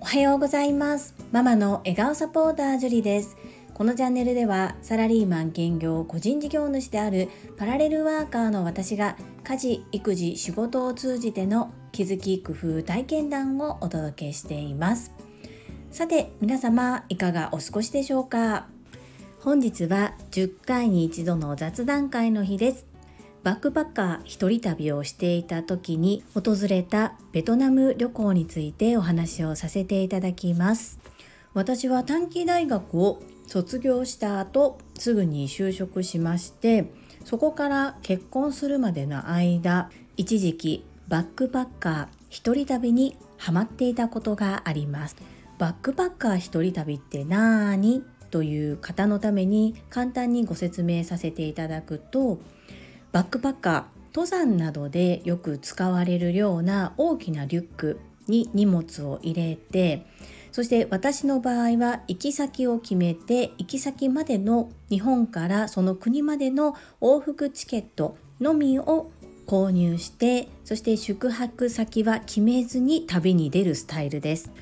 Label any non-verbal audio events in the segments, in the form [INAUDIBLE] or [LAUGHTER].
おはようございます。ママの笑顔サポータージュリです。このチャンネルではサラリーマン兼業個人事業主であるパラレルワーカーの私が家事育児仕事を通じての気づき工夫体験談をお届けしています。さて皆様いかがお過ごしでしょうか？本日は10回に一度の雑談会の日です。バックパッカー一人旅をしていた時に訪れたベトナム旅行についてお話をさせていただきます。私は短期大学を卒業した後すぐに就職しましてそこから結婚するまでの間一時期バックパッカー一人旅にハマっていたことがあります。バックパッカー一人旅って何？という方のために簡単にご説明させていただくとバックパッカー登山などでよく使われるような大きなリュックに荷物を入れてそして私の場合は行き先を決めて行き先までの日本からその国までの往復チケットのみを購入してそして宿泊先は決めずに旅に出るスタイルです。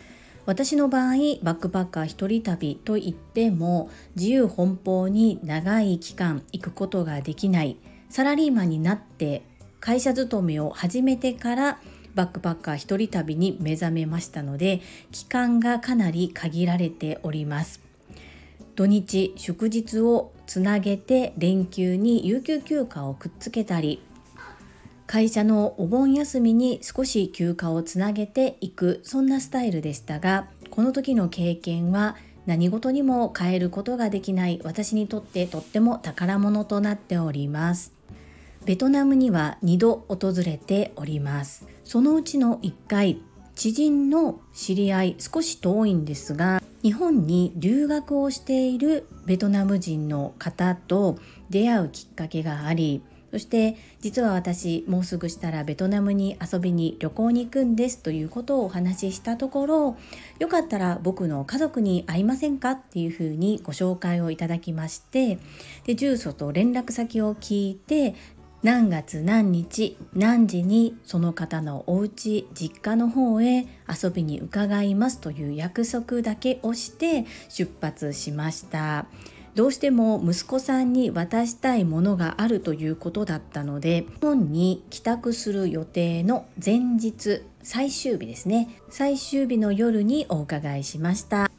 私の場合バックパッカー一人旅といっても自由奔放に長い期間行くことができない。サラリーマンになって会社勤めを始めてからバックパッカー一人旅に目覚めましたので期間がかなり限られております。土日祝日をつなげて連休に有給休暇をくっつけたり会社のお盆休みに少し休暇をつなげていくそんなスタイルでしたがこの時の経験は何事にも変えることができない私にとってとっても宝物となっております。ベトナムには2度訪れております。そのうちの1回知人の知り合い少し遠いんですが日本に留学をしているベトナム人の方と出会うきっかけがありそして実は私もうすぐしたらベトナムに遊びに旅行に行くんですということをお話ししたところよかったら僕の家族に会いませんかっていうふうにご紹介をいただきましてで住所と連絡先を聞いて何月何日何時にその方のお家実家の方へ遊びに伺いますという約束だけをして出発しました。どうしても息子さんに渡したいものがあるということだったので日本に帰宅する予定の前日最終日ですね。最終日の夜にお伺いしました。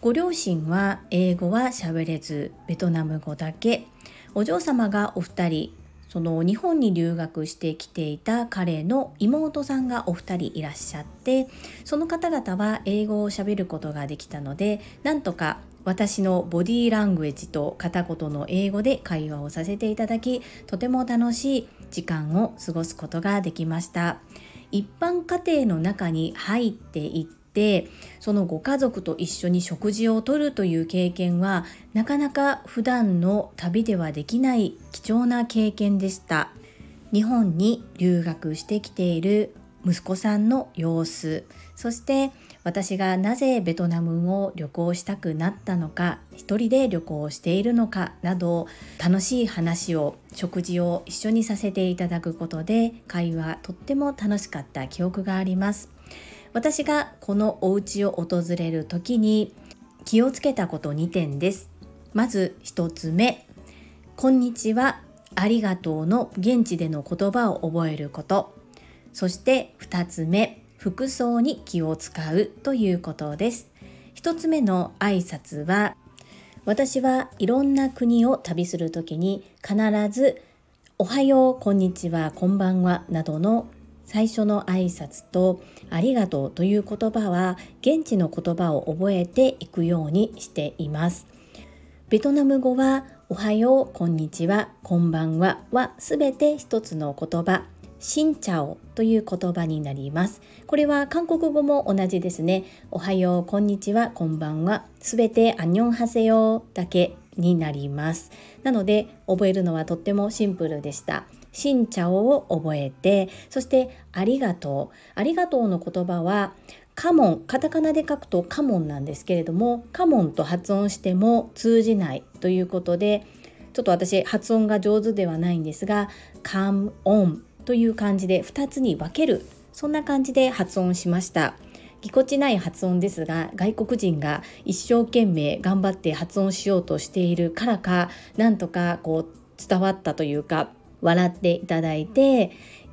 ご両親は英語は喋れずベトナム語だけ。お嬢様がお二人その日本に留学してきていた彼の妹さんがお二人いらっしゃってその方々は英語をしゃべることができたのでなんとか私のボディーラングエッジと片言の英語で会話をさせていただきとても楽しい時間を過ごすことができました。一般家庭の中に入っていってってそのご家族と一緒に食事をとるという経験はなかなか普段の旅ではできない貴重な経験でした。日本に留学してきている息子さんの様子。そして私がなぜベトナムを旅行したくなったのか一人で旅行しているのかなど楽しい話を食事を一緒にさせていただくことで会話とっても楽しかった記憶があります。私がこのお家を訪れる時に気をつけたこと2点です。まず1つ目、こんにちは、ありがとうの現地での言葉を覚えること。そして2つ目、服装に気を使うということです。1つ目の挨拶は、私はいろんな国を旅する時に必ずおはよう、こんにちは、こんばんはなどの最初の挨拶とありがとうという言葉は現地の言葉を覚えていくようにしています。ベトナム語はおはよう、こんにちは、こんばんははすべて一つの言葉。シンチャオという言葉になります。これは韓国語も同じですね。おはよう、こんにちは、こんばんは。すべてアニョンハセヨだけになります。なので覚えるのはとってもシンプルでした。新茶を覚えてそしてありがとう。ありがとうの言葉はカモンカタカナで書くとカモンなんですけれどもカモンと発音しても通じないということでちょっと私発音が上手ではないんですがカムオンという感じで2つに分けるそんな感じで発音しました。ぎこちない発音ですが外国人が一生懸命頑張って発音しようとしているからかなんとかこう伝わったというか笑っていただいて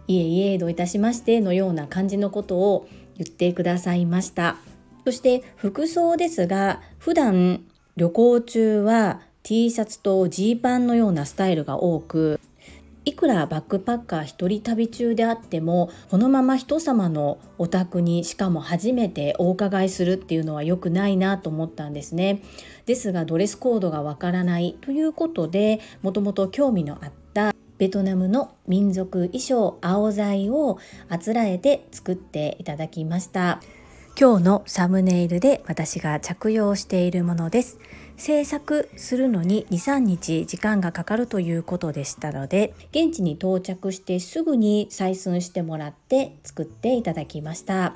いえいえどういたしましてのような感じのことを言ってくださいました。そして服装ですが普段旅行中は T シャツとジーパンのようなスタイルが多くいくらバックパッカー一人旅中であってもこのまま人様のお宅にしかも初めてお伺いするっていうのは良くないなと思ったんですね。ですがドレスコードがわからないということでもともと興味のあったベトナムの民族衣装青材をあつらえて作っていただきました。今日のサムネイルで私が着用しているものです。制作するのに23日時間がかかるということでしたので現地に到着してすぐに採寸してもらって作っていただきました。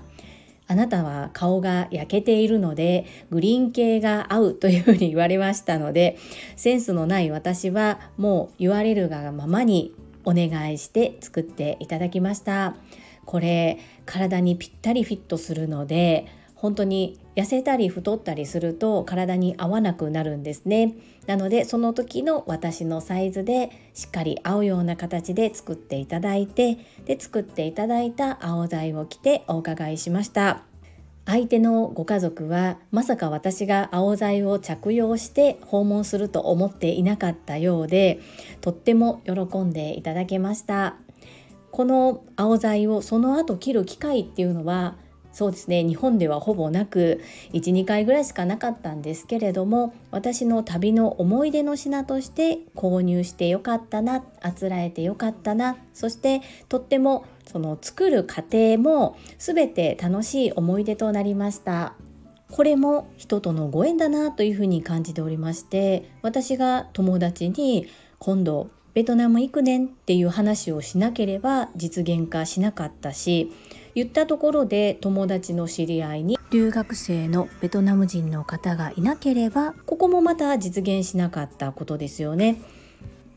あなたは顔が焼けているのでグリーン系が合うというふうに言われましたのでセンスのない私はもう言われるがままにお願いして作っていただきました。これ体にぴったりフィットするので本当に痩せたり太ったりすると体に合わなくなるんですね。なのでその時の私のサイズでしっかり合うような形で作っていただいてで作っていただいた青材を着てお伺いしました。相手のご家族はまさか私が青材を着用して訪問すると思っていなかったようでとっても喜んでいただけました。この青材をその後切る機会っていうのはそうですね日本ではほぼなく12回ぐらいしかなかったんですけれども私の旅の思い出の品として購入してよかったなあつらえてよかったなそしてとってもその作る過程も全て楽しい思い出となりました。これも人とのご縁だなというふうに感じておりまして私が友達に今度ベトナム行くねんっていう話をしなければ実現化しなかったし言ったところで友達の知り合いに留学生のベトナム人の方がいなければここもまた実現しなかったことですよね。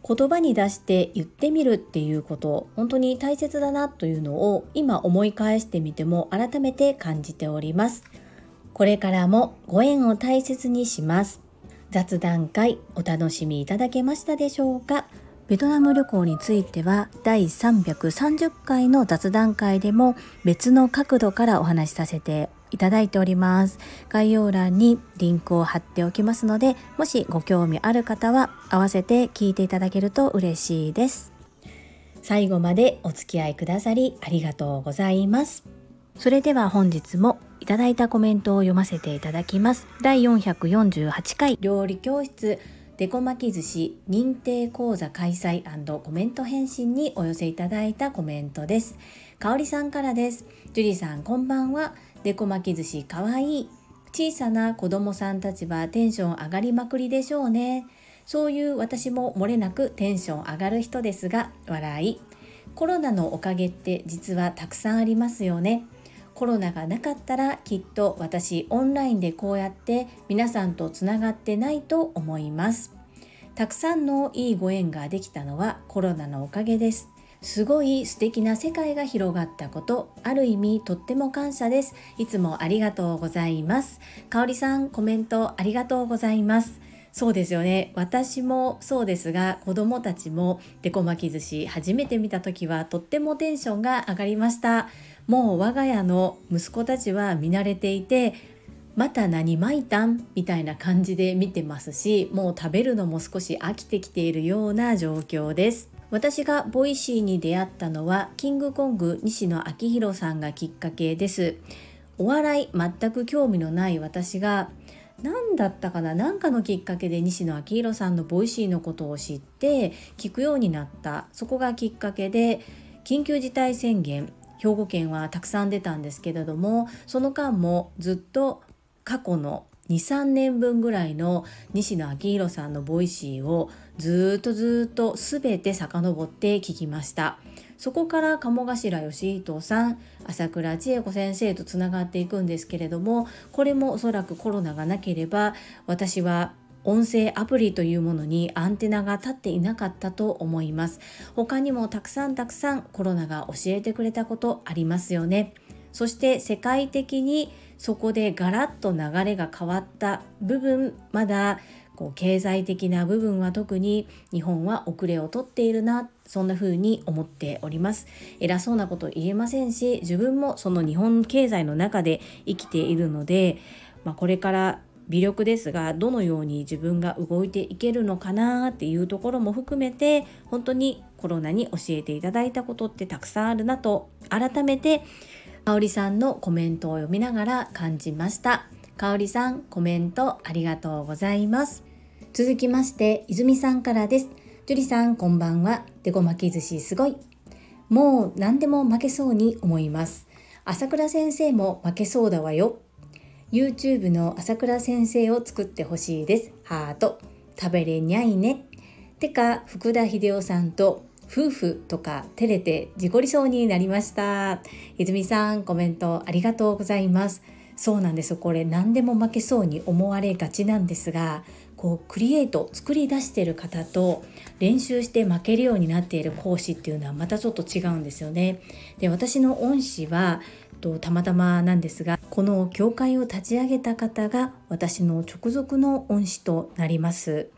言葉に出して言ってみるっていうこと本当に大切だなというのを今思い返してみても改めて感じております。これからもご縁を大切にします。雑談会お楽しみいただけましたでしょうか？ベトナム旅行については第330回の雑談会でも別の角度からお話しさせていただいております。概要欄にリンクを貼っておきますのでもしご興味ある方は合わせて聞いていただけると嬉しいです。最後までお付き合いくださりありがとうございます。それでは本日もいただいたコメントを読ませていただきます。第448回。料理教室。デコ巻き寿司認定講座開催コメント返信にお寄せいただいたコメントです。かおりさんからです。ジュリさんこんばんは。デコ巻き寿司かわいい。小さな子供さんたちはテンション上がりまくりでしょうね。そういう私も漏れなくテンション上がる人ですが、笑い。コロナのおかげって実はたくさんありますよね。コロナがなかったらきっと私オンラインでこうやって皆さんとつながってないと思います。たくさんのいいご縁ができたのはコロナのおかげです。すごい素敵な世界が広がったことある意味とっても感謝です。いつもありがとうございます。かおりさんコメントありがとうございます。そうですよね。私もそうですが子供たちもデコ巻き寿司初めて見た時はとってもテンションが上がりました。もう我が家の息子たちは見慣れていてまた何巻いたん？みたいな感じで見てますしもう食べるのも少し飽きてきているような状況です。私が Voicy に出会ったのはキングコング西野亮廣さんがきっかけです。お笑い全く興味のない私が何だったかな？何かのきっかけで西野亮廣さんの Voicy のことを知って聞くようになった。そこがきっかけで緊急事態宣言兵庫県はたくさん出たんですけれどもその間もずっと過去の23年分ぐらいの西野亮廣さんの Voicy をずっとずっと全て遡って聞きました。そこから鴨頭義人さん朝倉千恵子先生とつながっていくんですけれどもこれもおそらくコロナがなければ私は音声アプリというものにアンテナが立っていなかったと思います。他にもたくさんたくさんコロナが教えてくれたことありますよね。そして世界的にそこでガラッと流れが変わった部分まだこう経済的な部分は特に日本は遅れをとっているなそんな風に思っております。偉そうなこと言えませんし自分もその日本経済の中で生きているので、まあ、これから微力ですがどのように自分が動いていけるのかなっていうところも含めて本当にコロナに教えていただいたことってたくさんあるなと改めてかおりさんのコメントを読みながら感じました。かおりさんコメントありがとうございます。続きまして泉さんからです。樹里さんこんばんは。でこ巻き寿司すごい。もう何でも負けそうに思います。朝倉先生も負けそうだわよ。YouTube の朝倉先生を作ってほしいです。ハート。食べれにゃいね。てか福田秀夫さんと夫婦とか照れて事故りそうになりました。泉さんコメントありがとうございます。そうなんです。これ何でも負けそうに思われがちなんですがこうクリエイト作り出している方と練習して負けるようになっている講師っていうのはまたちょっと違うんですよね。で私の恩師はとたまたまなんですがこの教会を立ち上げた方が私の直属の恩師となります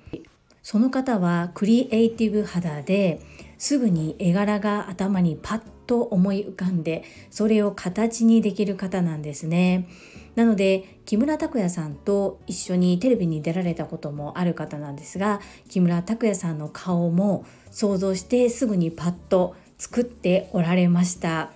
その方はクリエイティブ肌ですぐに絵柄が頭にパッと思い浮かんでそれを形にできる方なんですね。なので木村拓哉さんと一緒にテレビに出られたこともある方なんですが木村拓哉さんの顔も想像してすぐにパッと作っておられました。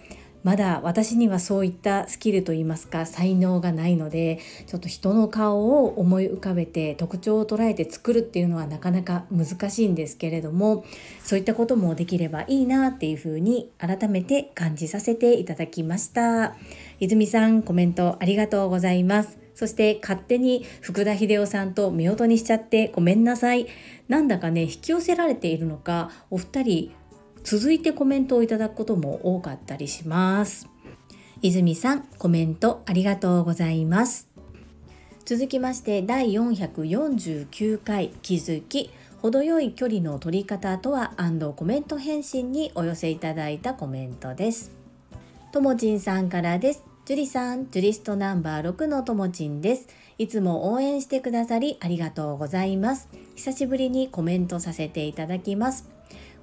まだ私にはそういったスキルといいますか才能がないのでちょっと人の顔を思い浮かべて特徴を捉えて作るっていうのはなかなか難しいんですけれどもそういったこともできればいいなっていうふうに改めて感じさせていただきました。泉さんコメントありがとうございます。そして勝手に福田秀夫さんと夫婦にしちゃってごめんなさい。なんだかね引き寄せられているのかお二人続いてコメントをいただくことも多かったりします泉さんコメントありがとうございます続きまして第449回気づき程よい距離の取り方とはコメント返信にお寄せいただいたコメントですともちんさんからですジュリさん、ジュリストナンバー6のともちんです。いつも応援してくださりありがとうございます。久しぶりにコメントさせていただきます。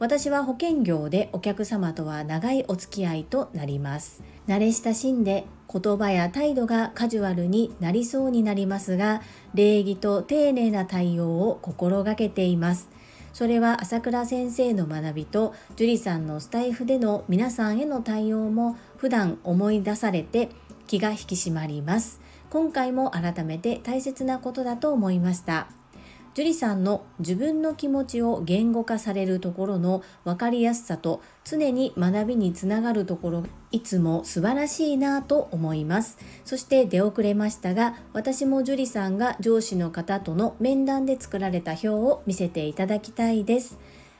私は保険業でお客様とは長いお付き合いとなります。慣れ親しんで言葉や態度がカジュアルになりそうになりますが礼儀と丁寧な対応を心がけています。それは朝倉先生の学びと樹里さんのスタイフでの皆さんへの対応も普段思い出されて気が引き締まります。今回も改めて大切なことだと思いました。樹里さんの自分の気持ちを言語化されるところの分かりやすさと常に学びにつながるところいつも素晴らしいなと思いますそして出遅れましたが私も樹里さんが上司の方との面談で作られた表を見せていただきたいです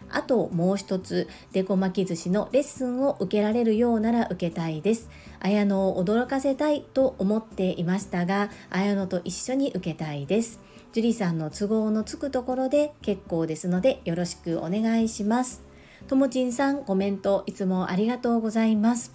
あともう一つ、デコ巻き寿司のレッスンを受けられるようなら受けたいです。綾野を驚かせたいと思っていましたが、綾野と一緒に受けたいです。樹里さんの都合のつくところで結構ですのでよろしくお願いします。ともちんさんコメントいつもありがとうございます。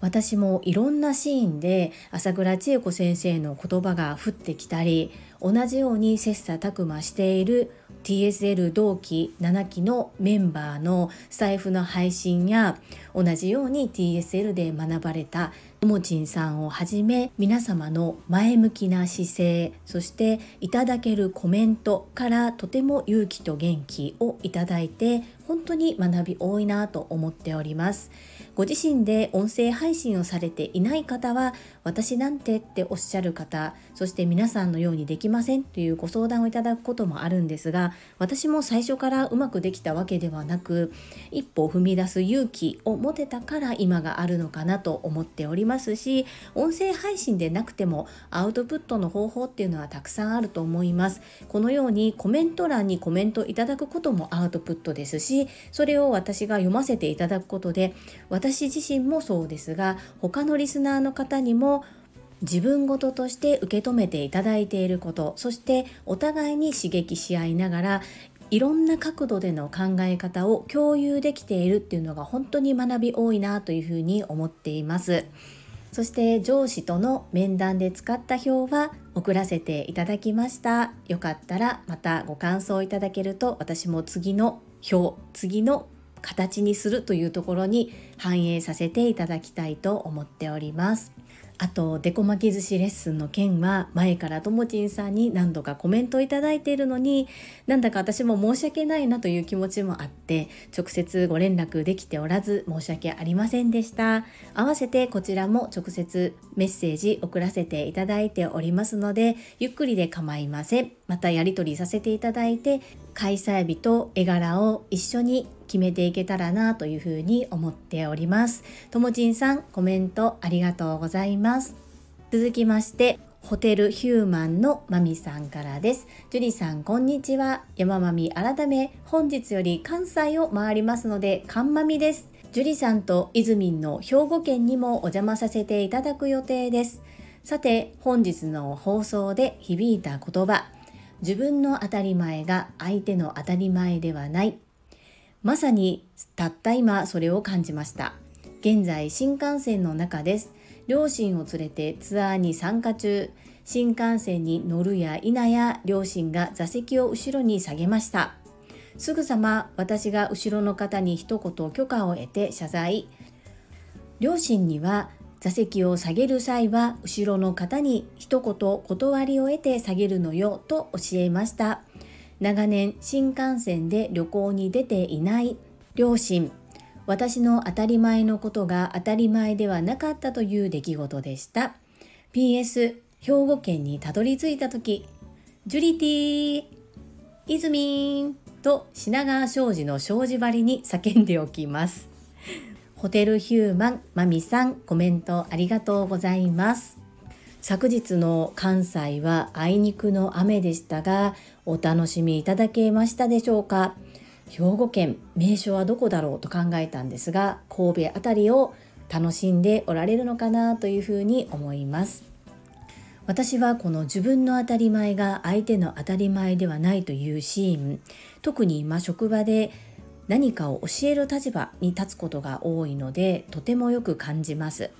私もいろんなシーンで朝倉千恵子先生の言葉が降ってきたり同じように切磋琢磨している TSL 同期7期のメンバーの財布の配信や同じように TSL で学ばれたともちんさんをはじめ皆様の前向きな姿勢そしていただけるコメントからとても勇気と元気をいただいて本当に学び多いなと思っております。ご自身で音声配信をされていない方は私なんてっておっしゃる方そして皆さんのようにできませんというご相談をいただくこともあるんですが私も最初からうまくできたわけではなく一歩踏み出す勇気を持てたから今があるのかなと思っておりますし音声配信でなくてもアウトプットの方法っていうのはたくさんあると思います。このようにコメント欄にコメントいただくこともアウトプットですしそれを私が読ませていただくことで私自身もそうですが他のリスナーの方にも自分事として受け止めていただいていることそしてお互いに刺激し合いながらいろんな角度での考え方を共有できているっていうのが本当に学び多いなというふうに思っています。そして上司との面談で使った表は送らせていただきました。よかったらまたご感想いただけると私も次の表次の形にするというところに反映させていただきたいと思っております。あとデコ巻き寿司レッスンの件は前からともちんさんに何度かコメントいただいているのになんだか私も申し訳ないなという気持ちもあって直接ご連絡できておらず申し訳ありませんでした。合わせてこちらも直接メッセージ送らせていただいておりますのでゆっくりで構いません。またやり取りさせていただいて開催日と絵柄を一緒に決めていけたらなというふうに思っておりますともちんさんコメントありがとうございます続きましてホテルヒューマンのまみさんからです。樹里さん、こんにちは。山まみ改め、本日より関西を回りますので、かんまみです。樹里さんといずみんの兵庫県にもお邪魔させていただく予定です。さて、本日の放送で響いた言葉、自分の当たり前が相手の当たり前ではないまさにたった今それを感じました。現在新幹線の中です。両親を連れてツアーに参加中。新幹線に乗るや否や両親が座席を後ろに下げました。すぐさま私が後ろの方に一言許可を得て謝罪。両親には座席を下げる際は後ろの方に一言断りを得て下げるのよと教えました。長年新幹線で旅行に出ていない両親。私の当たり前のことが当たり前ではなかったという出来事でした。PS 兵庫県にたどり着いた時ジュリティーイズミンと品川庄司の庄司張りに叫んでおきます。ホテルヒューマンマミさんコメントありがとうございます。昨日の関西はあいにくの雨でしたがお楽しみいただけましたでしょうか？兵庫県名所はどこだろうと考えたんですが神戸辺りを楽しんでおられるのかなというふうに思います。私はこの自分の当たり前が相手の当たり前ではないというシーン。特に今職場で何かを教える立場に立つことが多いのでとてもよく感じます。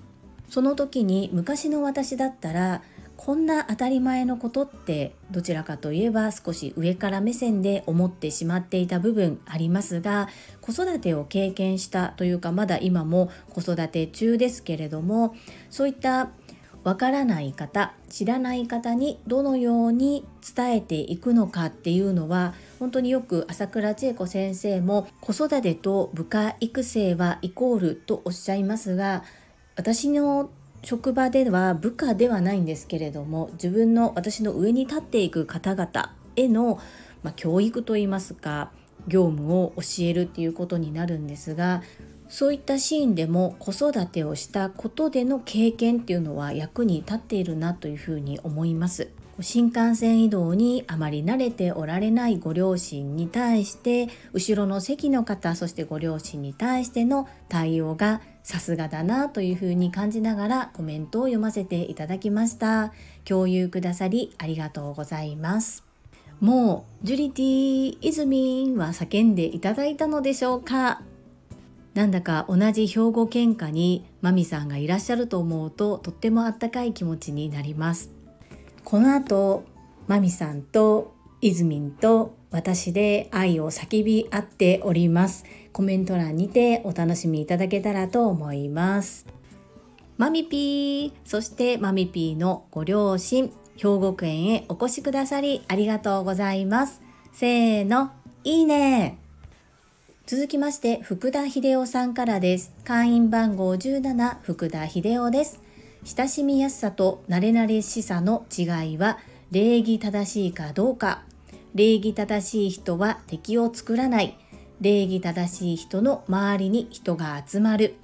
その時に昔の私だったらこんな当たり前のことってどちらかといえば少し上から目線で思ってしまっていた部分ありますが子育てを経験したというかまだ今も子育て中ですけれどもそういったわからない方知らない方にどのように伝えていくのかっていうのは本当によく朝倉千恵子先生も子育てと部下育成はイコールとおっしゃいますが私の職場では部下ではないんですけれども自分の私の上に立っていく方々への、まあ、教育といいますか業務を教えるっていうことになるんですがそういったシーンでも子育てをしたことでの経験っていうのは役に立っているなというふうに思います。新幹線移動にあまり慣れておられないご両親に対して後ろの席の方そしてご両親に対しての対応がさすがだなというふうに感じながらコメントを読ませていただきました。共有くださりありがとうございます。もうジュリティイズミンは叫んでいただいたのでしょうか？なんだか同じ兵庫県下にマミさんがいらっしゃると思うととってもあったかい気持ちになります。この後マミさんとイズミンと私で愛を叫び合っております。コメント欄にてお楽しみいただけたらと思います。マミピーそしてマミピーのご両親兵庫県へお越しくださりありがとうございます。せーのいいね。続きまして福田秀夫さんからです。会員番号17福田秀夫です。親しみやすさと慣れ慣れしさの違いは礼儀正しいかどうか。礼儀正しい人は敵を作らない。礼儀正しい人の周りに人が集まる。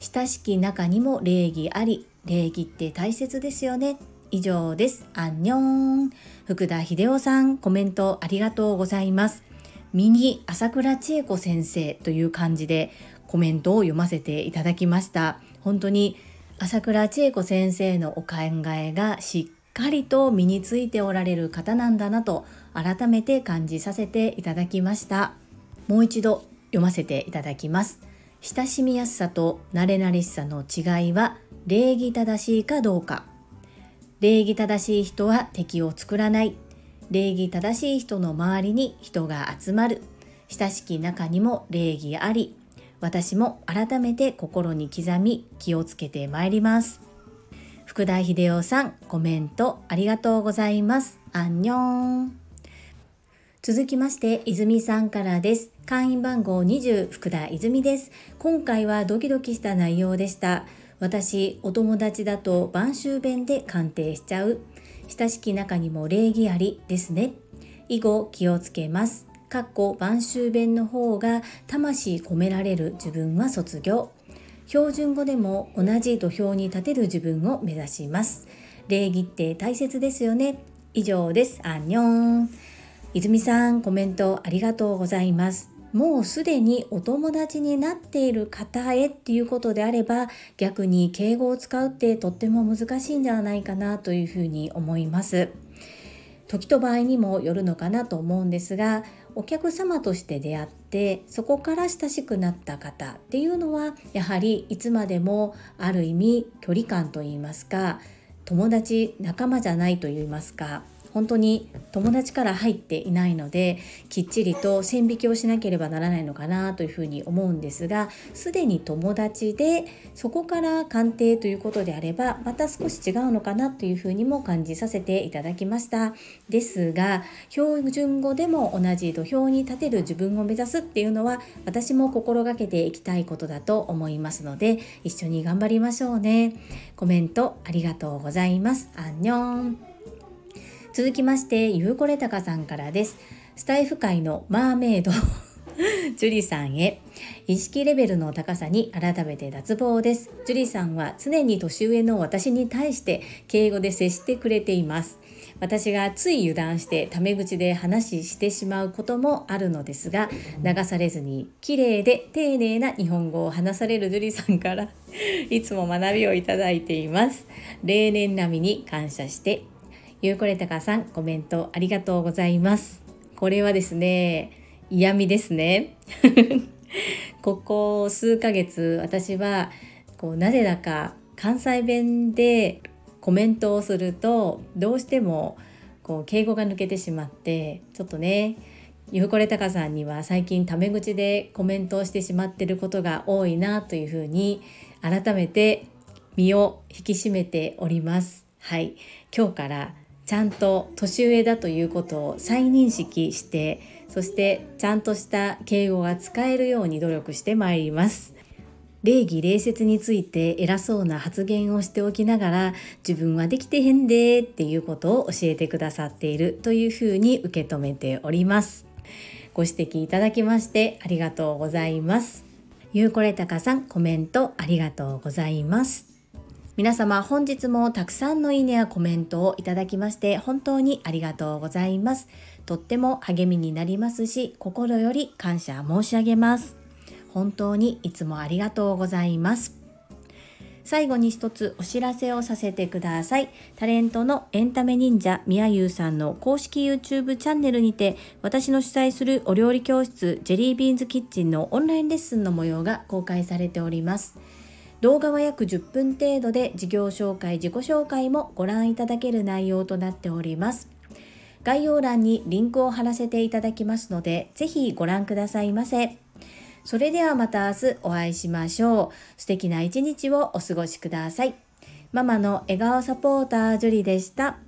親しき中にも礼儀あり。礼儀って大切ですよね。以上です。アンニョン。福田秀夫さんコメントありがとうございます。右朝倉千恵子先生という感じでコメントを読ませていただきました。本当に朝倉千恵子先生のお考えがしっかりと身についておられる方なんだなと改めて感じさせていただきました。もう一度読ませていただきます。親しみやすさと慣れ慣れしさの違いは礼儀正しいかどうか。礼儀正しい人は敵を作らない。礼儀正しい人の周りに人が集まる。親しき中にも礼儀あり。私も改めて心に刻み気をつけてまいります。福田秀夫さんコメントありがとうございます。アンニョン。続きまして泉さんからです。会員番号20福田泉です。今回はドキドキした内容でした。私お友達だと晩秋弁で鑑定しちゃう。親しき中にも礼儀ありですね。以後気をつけます。かっこ晩秋弁の方が魂込められる自分は卒業。標準語でも同じ土俵に立てる自分を目指します。礼儀って大切ですよね。以上です。アンニョン。泉さんコメントありがとうございます。もうすでにお友達になっている方へっていうことであれば逆に敬語を使うってとっても難しいんじゃないかなというふうに思います。時と場合にもよるのかなと思うんですがお客様として出会ってそこから親しくなった方っていうのはやはりいつまでもある意味距離感といいますか友達仲間じゃないといいますか本当に友達から入っていないのできっちりと線引きをしなければならないのかなというふうに思うんですがすでに友達でそこから鑑定ということであればまた少し違うのかなというふうにも感じさせていただきました。ですが標準語でも同じ土俵に立てる自分を目指すっていうのは私も心がけていきたいことだと思いますので一緒に頑張りましょうね。コメントありがとうございます。アンニョン。続きまして、ゆうこれたかさんからです。スタイフ界のマーメイド [LAUGHS] ジュリさんへ意識レベルの高さに改めて脱帽です。ジュリさんは常に年上の私に対して敬語で接してくれています。私がつい油断してタメ口で話してしまうこともあるのですが流されずに綺麗で丁寧な日本語を話されるジュリさんからいつも学びをいただいています例年並みに感謝してゆうこれたかさん、コメントありがとうございます。これはですね、嫌味ですね。[LAUGHS] ここ数ヶ月、私は、こう、なぜだか関西弁でコメントをすると、どうしても、こう、敬語が抜けてしまって、ちょっとね、ゆうこれたかさんには最近タメ口でコメントをしてしまってることが多いなというふうに改めて身を引き締めております。はい。今日からちゃんと年上だということを再認識してそしてちゃんとした敬語が使えるように努力してまいります。礼儀礼節について偉そうな発言をしておきながら自分はできてへんでっていうことを教えてくださっているというふうに受け止めております。ご指摘いただきましてありがとうございます。ゆうこれたかさんコメントありがとうございます。皆様本日もたくさんのいいねやコメントをいただきまして本当にありがとうございます。とっても励みになりますし心より感謝申し上げます。本当にいつもありがとうございます。最後に一つお知らせをさせてください。タレントのエンタメ忍者みやゆうさんの公式 YouTube チャンネルにて私の主催するお料理教室ジェリービーンズキッチンのオンラインレッスンの模様が公開されております。動画は約10分程度で事業紹介、自己紹介もご覧いただける内容となっております。概要欄にリンクを貼らせていただきますので、ぜひご覧くださいませ。それではまた明日お会いしましょう。素敵な一日をお過ごしください。ママの笑顔サポータージュリでした。